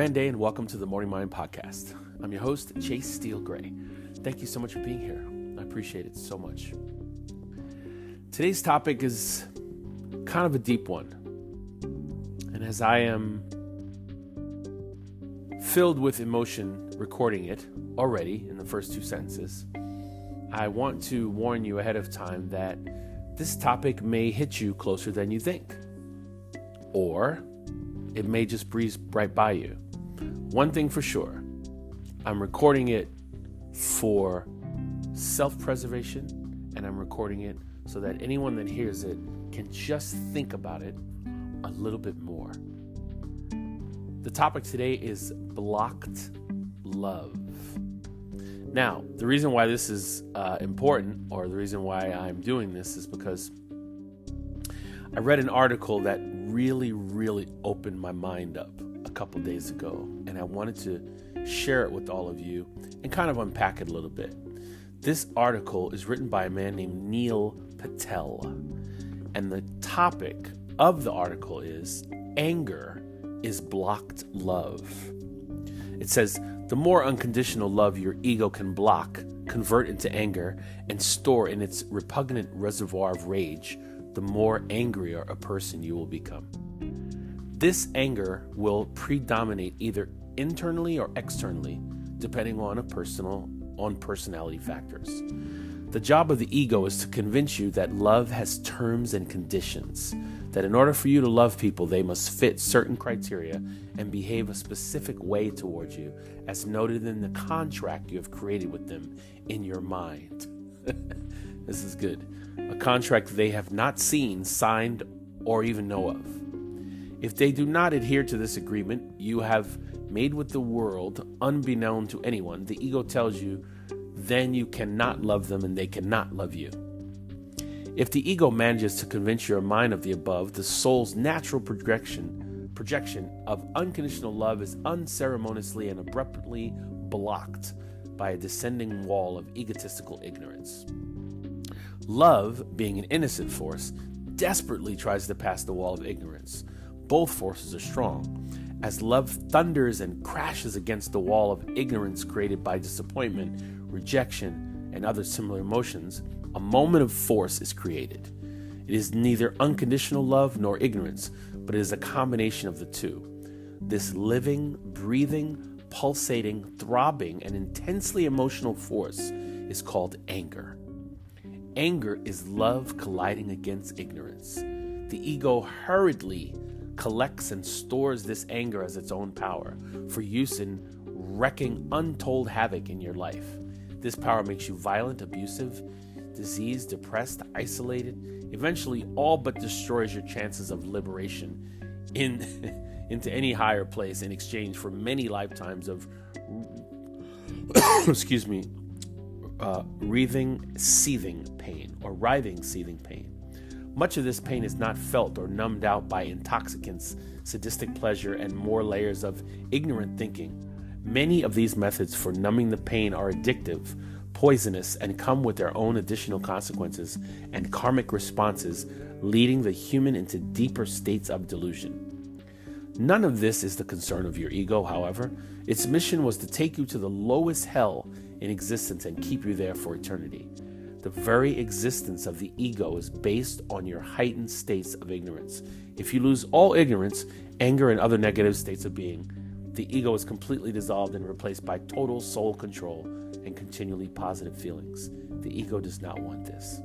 grand day and welcome to the Morning Mind Podcast. I'm your host, Chase Steele Gray. Thank you so much for being here. I appreciate it so much. Today's topic is kind of a deep one. And as I am filled with emotion recording it already in the first two sentences, I want to warn you ahead of time that this topic may hit you closer than you think. Or it may just breeze right by you. One thing for sure I'm recording it for self preservation, and I'm recording it so that anyone that hears it can just think about it a little bit more. The topic today is blocked love. Now, the reason why this is uh, important, or the reason why I'm doing this, is because I read an article that really, really opened my mind up a couple days ago, and I wanted to share it with all of you and kind of unpack it a little bit. This article is written by a man named Neil Patel, and the topic of the article is Anger is Blocked Love. It says, The more unconditional love your ego can block, convert into anger, and store in its repugnant reservoir of rage the more angrier a person you will become. This anger will predominate either internally or externally, depending on a personal on personality factors. The job of the ego is to convince you that love has terms and conditions, that in order for you to love people, they must fit certain criteria and behave a specific way towards you, as noted in the contract you have created with them in your mind. this is good a contract they have not seen, signed, or even know of. If they do not adhere to this agreement you have made with the world, unbeknown to anyone, the ego tells you, then you cannot love them and they cannot love you. If the ego manages to convince your mind of the above, the soul's natural projection, projection of unconditional love is unceremoniously and abruptly blocked by a descending wall of egotistical ignorance. Love, being an innocent force, desperately tries to pass the wall of ignorance. Both forces are strong. As love thunders and crashes against the wall of ignorance created by disappointment, rejection, and other similar emotions, a moment of force is created. It is neither unconditional love nor ignorance, but it is a combination of the two. This living, breathing, pulsating, throbbing, and intensely emotional force is called anger. Anger is love colliding against ignorance. The ego hurriedly collects and stores this anger as its own power for use in wrecking untold havoc in your life. This power makes you violent, abusive, diseased, depressed, isolated, eventually all but destroys your chances of liberation in into any higher place in exchange for many lifetimes of excuse me uh, seething pain or writhing, seething pain. Much of this pain is not felt or numbed out by intoxicants, sadistic pleasure, and more layers of ignorant thinking. Many of these methods for numbing the pain are addictive, poisonous, and come with their own additional consequences and karmic responses, leading the human into deeper states of delusion. None of this is the concern of your ego, however. Its mission was to take you to the lowest hell in existence and keep you there for eternity. The very existence of the ego is based on your heightened states of ignorance. If you lose all ignorance, anger, and other negative states of being, the ego is completely dissolved and replaced by total soul control and continually positive feelings. The ego does not want this.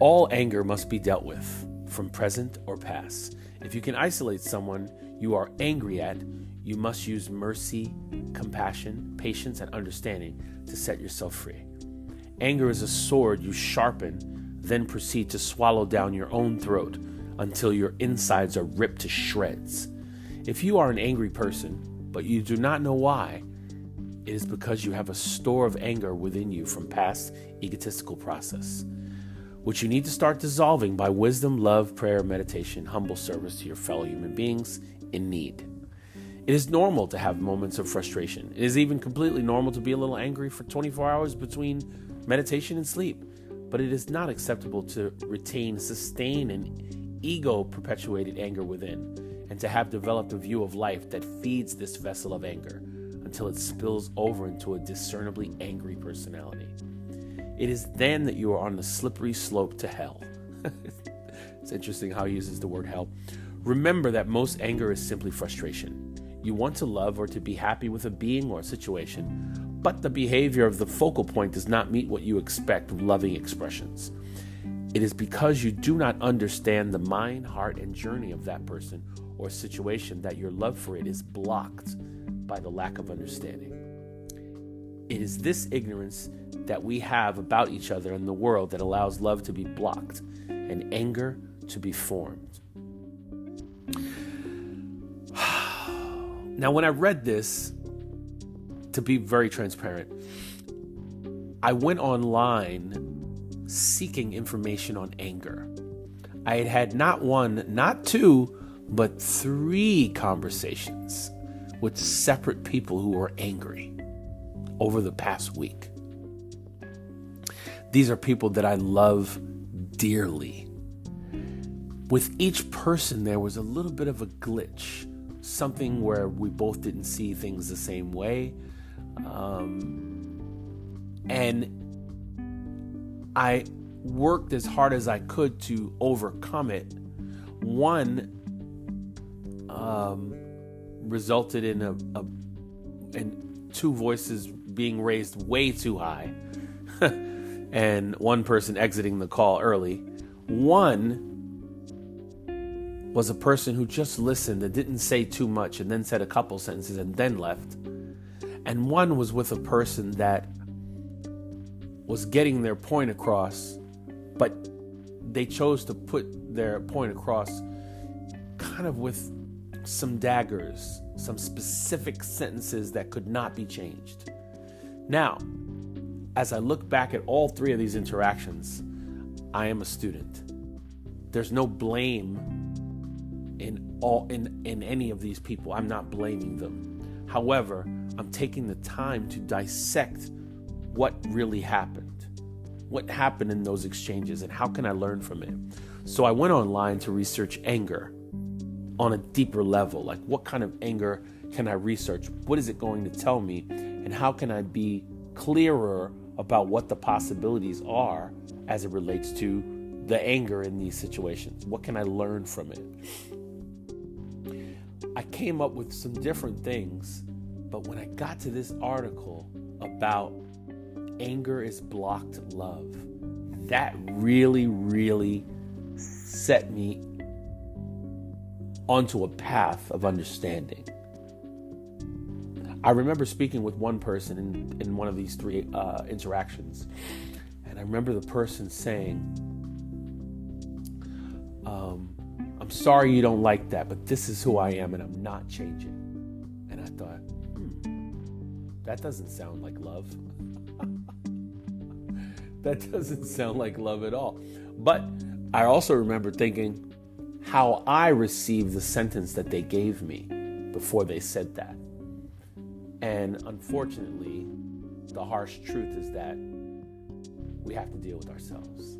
All anger must be dealt with, from present or past. If you can isolate someone you are angry at, you must use mercy, compassion, patience, and understanding to set yourself free. Anger is a sword you sharpen, then proceed to swallow down your own throat until your insides are ripped to shreds. If you are an angry person, but you do not know why, it is because you have a store of anger within you from past egotistical process, which you need to start dissolving by wisdom, love, prayer, meditation, humble service to your fellow human beings in need. It is normal to have moments of frustration. It is even completely normal to be a little angry for 24 hours between meditation and sleep. But it is not acceptable to retain, sustain, and ego perpetuated anger within and to have developed a view of life that feeds this vessel of anger until it spills over into a discernibly angry personality. It is then that you are on the slippery slope to hell. it's interesting how he uses the word hell. Remember that most anger is simply frustration. You want to love or to be happy with a being or a situation, but the behavior of the focal point does not meet what you expect of loving expressions. It is because you do not understand the mind, heart, and journey of that person or situation that your love for it is blocked by the lack of understanding. It is this ignorance that we have about each other and the world that allows love to be blocked and anger to be formed. now, when I read this, to be very transparent, I went online seeking information on anger. I had had not one, not two, but three conversations with separate people who were angry over the past week. These are people that I love dearly. With each person, there was a little bit of a glitch, something where we both didn't see things the same way. Um, and I worked as hard as I could to overcome it. One um, resulted in a, a in two voices being raised way too high, and one person exiting the call early. One was a person who just listened and didn't say too much, and then said a couple sentences and then left. And one was with a person that was getting their point across, but they chose to put their point across kind of with some daggers, some specific sentences that could not be changed. Now, as I look back at all three of these interactions, I am a student. There's no blame in all in, in any of these people. I'm not blaming them. However, I'm taking the time to dissect what really happened. What happened in those exchanges and how can I learn from it? So I went online to research anger on a deeper level. Like, what kind of anger can I research? What is it going to tell me? And how can I be clearer about what the possibilities are as it relates to the anger in these situations? What can I learn from it? I came up with some different things, but when I got to this article about anger is blocked love. That really, really set me onto a path of understanding. I remember speaking with one person in, in one of these three uh, interactions, and I remember the person saying, um, I'm sorry you don't like that, but this is who I am and I'm not changing. And I thought, that doesn't sound like love. that doesn't sound like love at all. But I also remember thinking how I received the sentence that they gave me before they said that. And unfortunately, the harsh truth is that we have to deal with ourselves.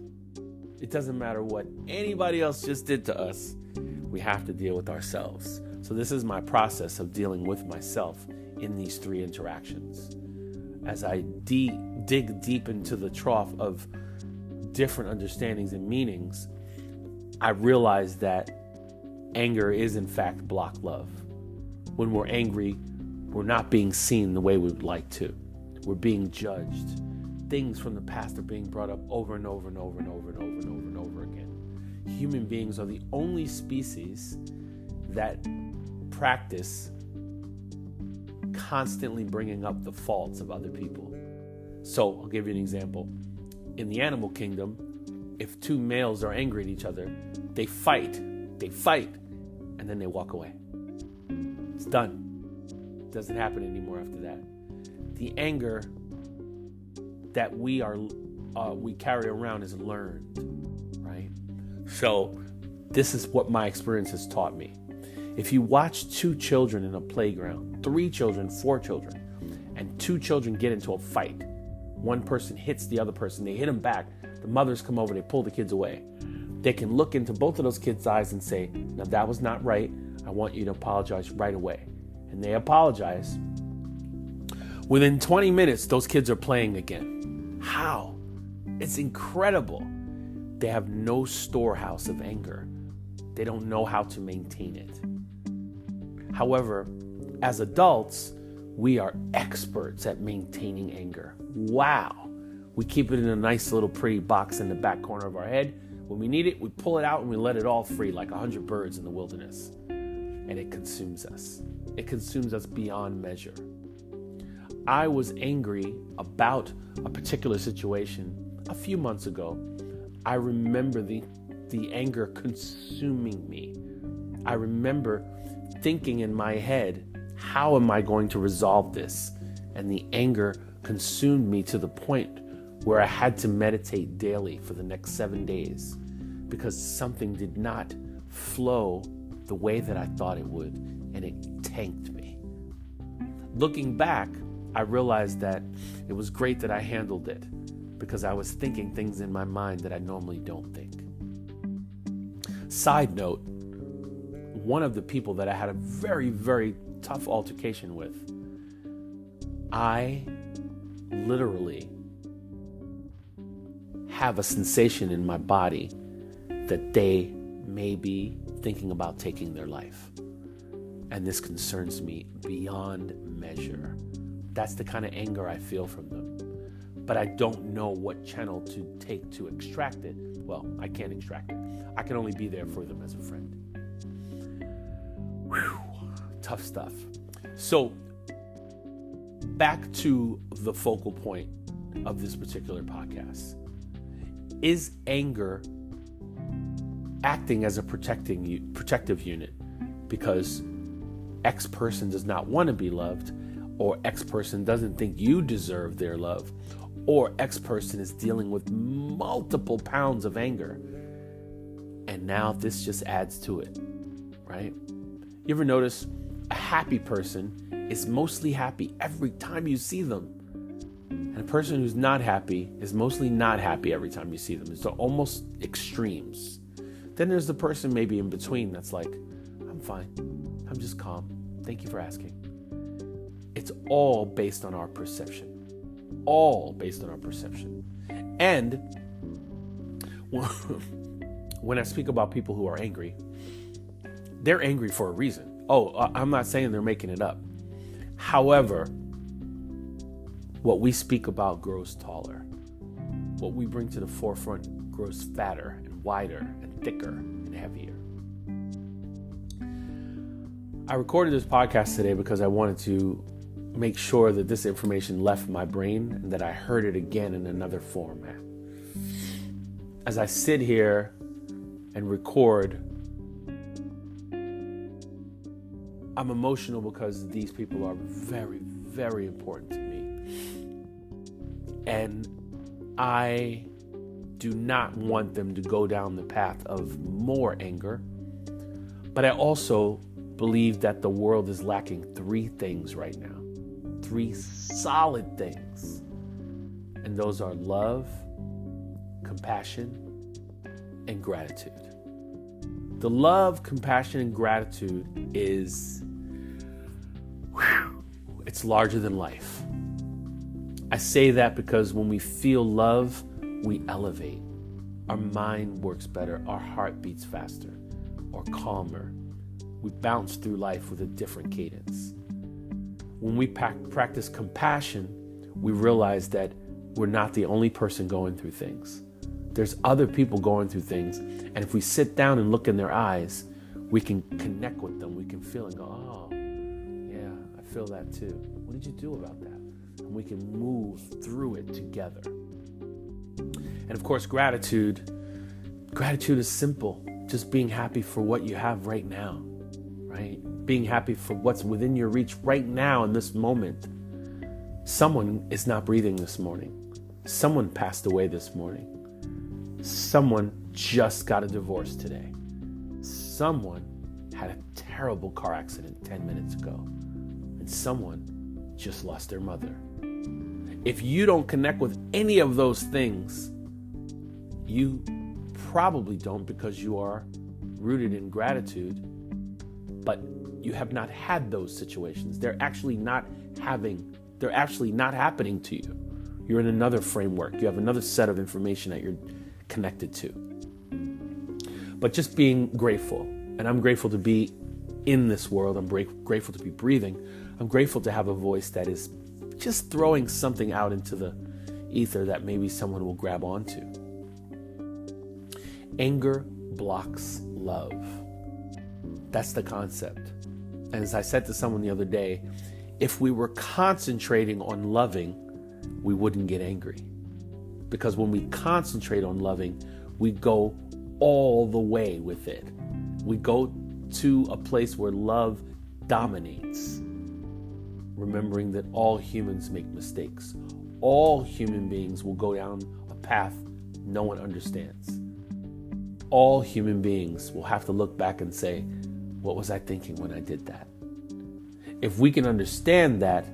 It doesn't matter what anybody else just did to us, we have to deal with ourselves. So, this is my process of dealing with myself in these three interactions. As I de- dig deep into the trough of different understandings and meanings, I realize that anger is in fact block love. When we're angry, we're not being seen the way we would like to. We're being judged. Things from the past are being brought up over and over and over and over and over and over and over again. Human beings are the only species that practice constantly bringing up the faults of other people. So, I'll give you an example. In the animal kingdom, if two males are angry at each other, they fight, they fight, and then they walk away. It's done. It doesn't happen anymore after that. The anger that we are uh, we carry around is learned, right? So, this is what my experience has taught me. If you watch two children in a playground, three children, four children, and two children get into a fight, one person hits the other person, they hit them back, the mothers come over, they pull the kids away. they can look into both of those kids' eyes and say, Now that was not right. I want you to apologize right away. And they apologize. Within 20 minutes, those kids are playing again. How? It's incredible. They have no storehouse of anger, they don't know how to maintain it. However, as adults, we are experts at maintaining anger. Wow. We keep it in a nice little pretty box in the back corner of our head when we need it, we pull it out and we let it all free like a hundred birds in the wilderness. And it consumes us. It consumes us beyond measure. I was angry about a particular situation a few months ago. I remember the, the anger consuming me. I remember thinking in my head, how am I going to resolve this? And the anger consumed me to the point where I had to meditate daily for the next seven days because something did not flow the way that I thought it would, and it tanked me. Looking back, I realized that it was great that I handled it because I was thinking things in my mind that I normally don't think. Side note one of the people that I had a very, very tough altercation with, I literally have a sensation in my body that they may be thinking about taking their life. And this concerns me beyond measure. That's the kind of anger I feel from them. But I don't know what channel to take to extract it. Well, I can't extract it. I can only be there for them as a friend. Tough stuff. So, back to the focal point of this particular podcast. Is anger acting as a protecting protective unit because X person does not want to be loved, or X person doesn't think you deserve their love, or X person is dealing with multiple pounds of anger. And now this just adds to it, right? You ever notice a happy person is mostly happy every time you see them? And a person who's not happy is mostly not happy every time you see them. It's almost extremes. Then there's the person maybe in between that's like, I'm fine. I'm just calm. Thank you for asking. It's all based on our perception. All based on our perception. And when I speak about people who are angry, they're angry for a reason. Oh, I'm not saying they're making it up. However, what we speak about grows taller. What we bring to the forefront grows fatter and wider and thicker and heavier. I recorded this podcast today because I wanted to make sure that this information left my brain and that I heard it again in another format. As I sit here and record, I'm emotional because these people are very, very important to me. And I do not want them to go down the path of more anger. But I also believe that the world is lacking three things right now three solid things. And those are love, compassion, and gratitude. The love, compassion, and gratitude is whew, it's larger than life. I say that because when we feel love, we elevate. Our mind works better, our heart beats faster or calmer. We bounce through life with a different cadence. When we practice compassion, we realize that we're not the only person going through things. There's other people going through things. And if we sit down and look in their eyes, we can connect with them. We can feel and go, oh, yeah, I feel that too. What did you do about that? And we can move through it together. And of course, gratitude. Gratitude is simple. Just being happy for what you have right now, right? Being happy for what's within your reach right now in this moment. Someone is not breathing this morning. Someone passed away this morning. Someone just got a divorce today. Someone had a terrible car accident 10 minutes ago. And someone just lost their mother. If you don't connect with any of those things, you probably don't because you are rooted in gratitude, but you have not had those situations. They're actually not having, they're actually not happening to you. You're in another framework. You have another set of information at you're connected to. But just being grateful, and I'm grateful to be in this world. I'm grateful to be breathing. I'm grateful to have a voice that is just throwing something out into the ether that maybe someone will grab onto. Anger blocks love. That's the concept. And as I said to someone the other day, if we were concentrating on loving, we wouldn't get angry. Because when we concentrate on loving, we go all the way with it. We go to a place where love dominates. Remembering that all humans make mistakes. All human beings will go down a path no one understands. All human beings will have to look back and say, What was I thinking when I did that? If we can understand that,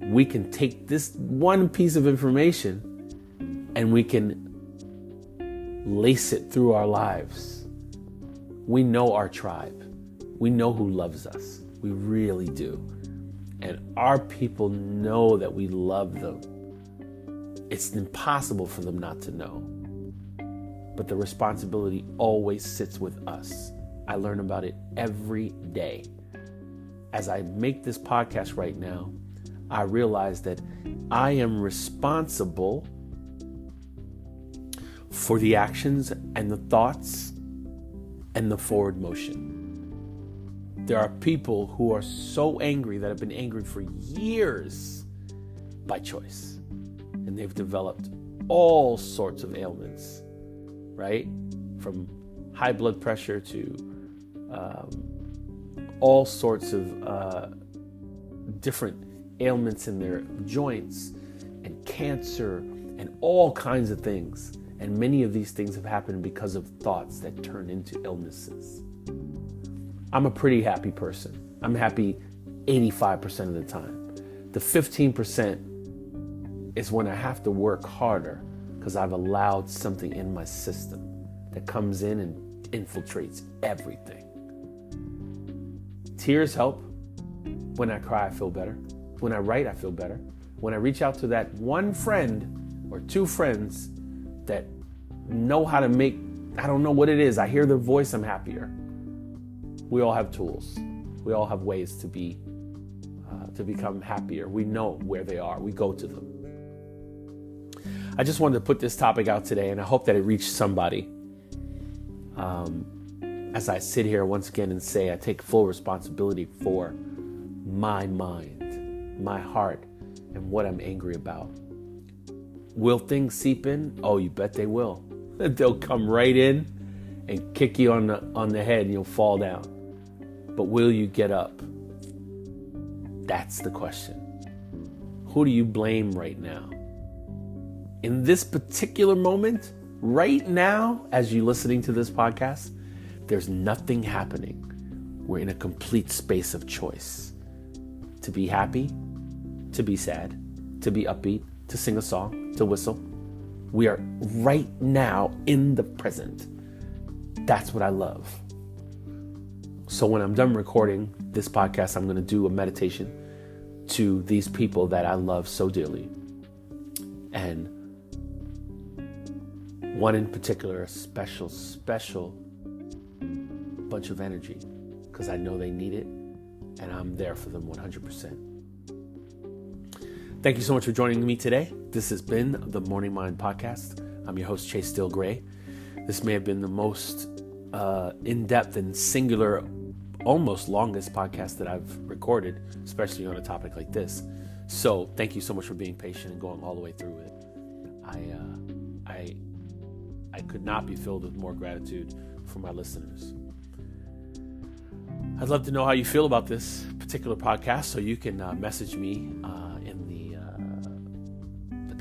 we can take this one piece of information and we can lace it through our lives. We know our tribe. We know who loves us. We really do. And our people know that we love them. It's impossible for them not to know. But the responsibility always sits with us. I learn about it every day. As I make this podcast right now, I realize that I am responsible for the actions and the thoughts and the forward motion. There are people who are so angry that have been angry for years by choice. And they've developed all sorts of ailments, right? From high blood pressure to um, all sorts of uh, different ailments in their joints and cancer and all kinds of things. And many of these things have happened because of thoughts that turn into illnesses. I'm a pretty happy person. I'm happy 85% of the time. The 15% is when I have to work harder because I've allowed something in my system that comes in and infiltrates everything. Tears help. When I cry, I feel better. When I write, I feel better. When I reach out to that one friend or two friends that know how to make, I don't know what it is, I hear their voice, I'm happier we all have tools. We all have ways to be uh, to become happier. We know where they are. We go to them. I just wanted to put this topic out today, and I hope that it reached somebody. Um, as I sit here once again and say, I take full responsibility for my mind, my heart, and what I'm angry about. Will things seep in? Oh, you bet they will. They'll come right in and kick you on the on the head, and you'll fall down. But will you get up? That's the question. Who do you blame right now? In this particular moment, right now, as you're listening to this podcast, there's nothing happening. We're in a complete space of choice to be happy, to be sad, to be upbeat, to sing a song, to whistle. We are right now in the present. That's what I love. So when I'm done recording this podcast, I'm going to do a meditation to these people that I love so dearly. And one in particular, a special, special bunch of energy because I know they need it and I'm there for them 100%. Thank you so much for joining me today. This has been the Morning Mind Podcast. I'm your host, Chase Still Gray. This may have been the most uh, in depth and singular almost longest podcast that I've recorded, especially on a topic like this. So thank you so much for being patient and going all the way through it. I uh, I I could not be filled with more gratitude for my listeners. I'd love to know how you feel about this particular podcast, so you can uh, message me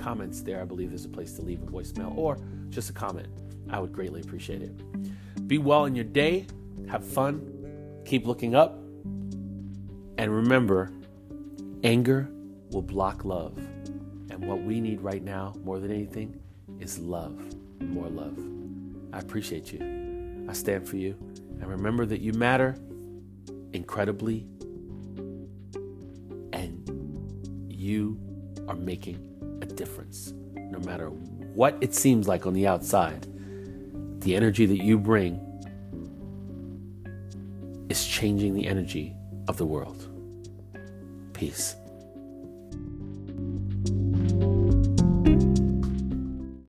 comments there. I believe there's a place to leave a voicemail or just a comment. I would greatly appreciate it. Be well in your day. Have fun Keep looking up. And remember, anger will block love. And what we need right now, more than anything, is love. More love. I appreciate you. I stand for you. And remember that you matter incredibly, and you are making difference. No matter what it seems like on the outside, the energy that you bring is changing the energy of the world. Peace.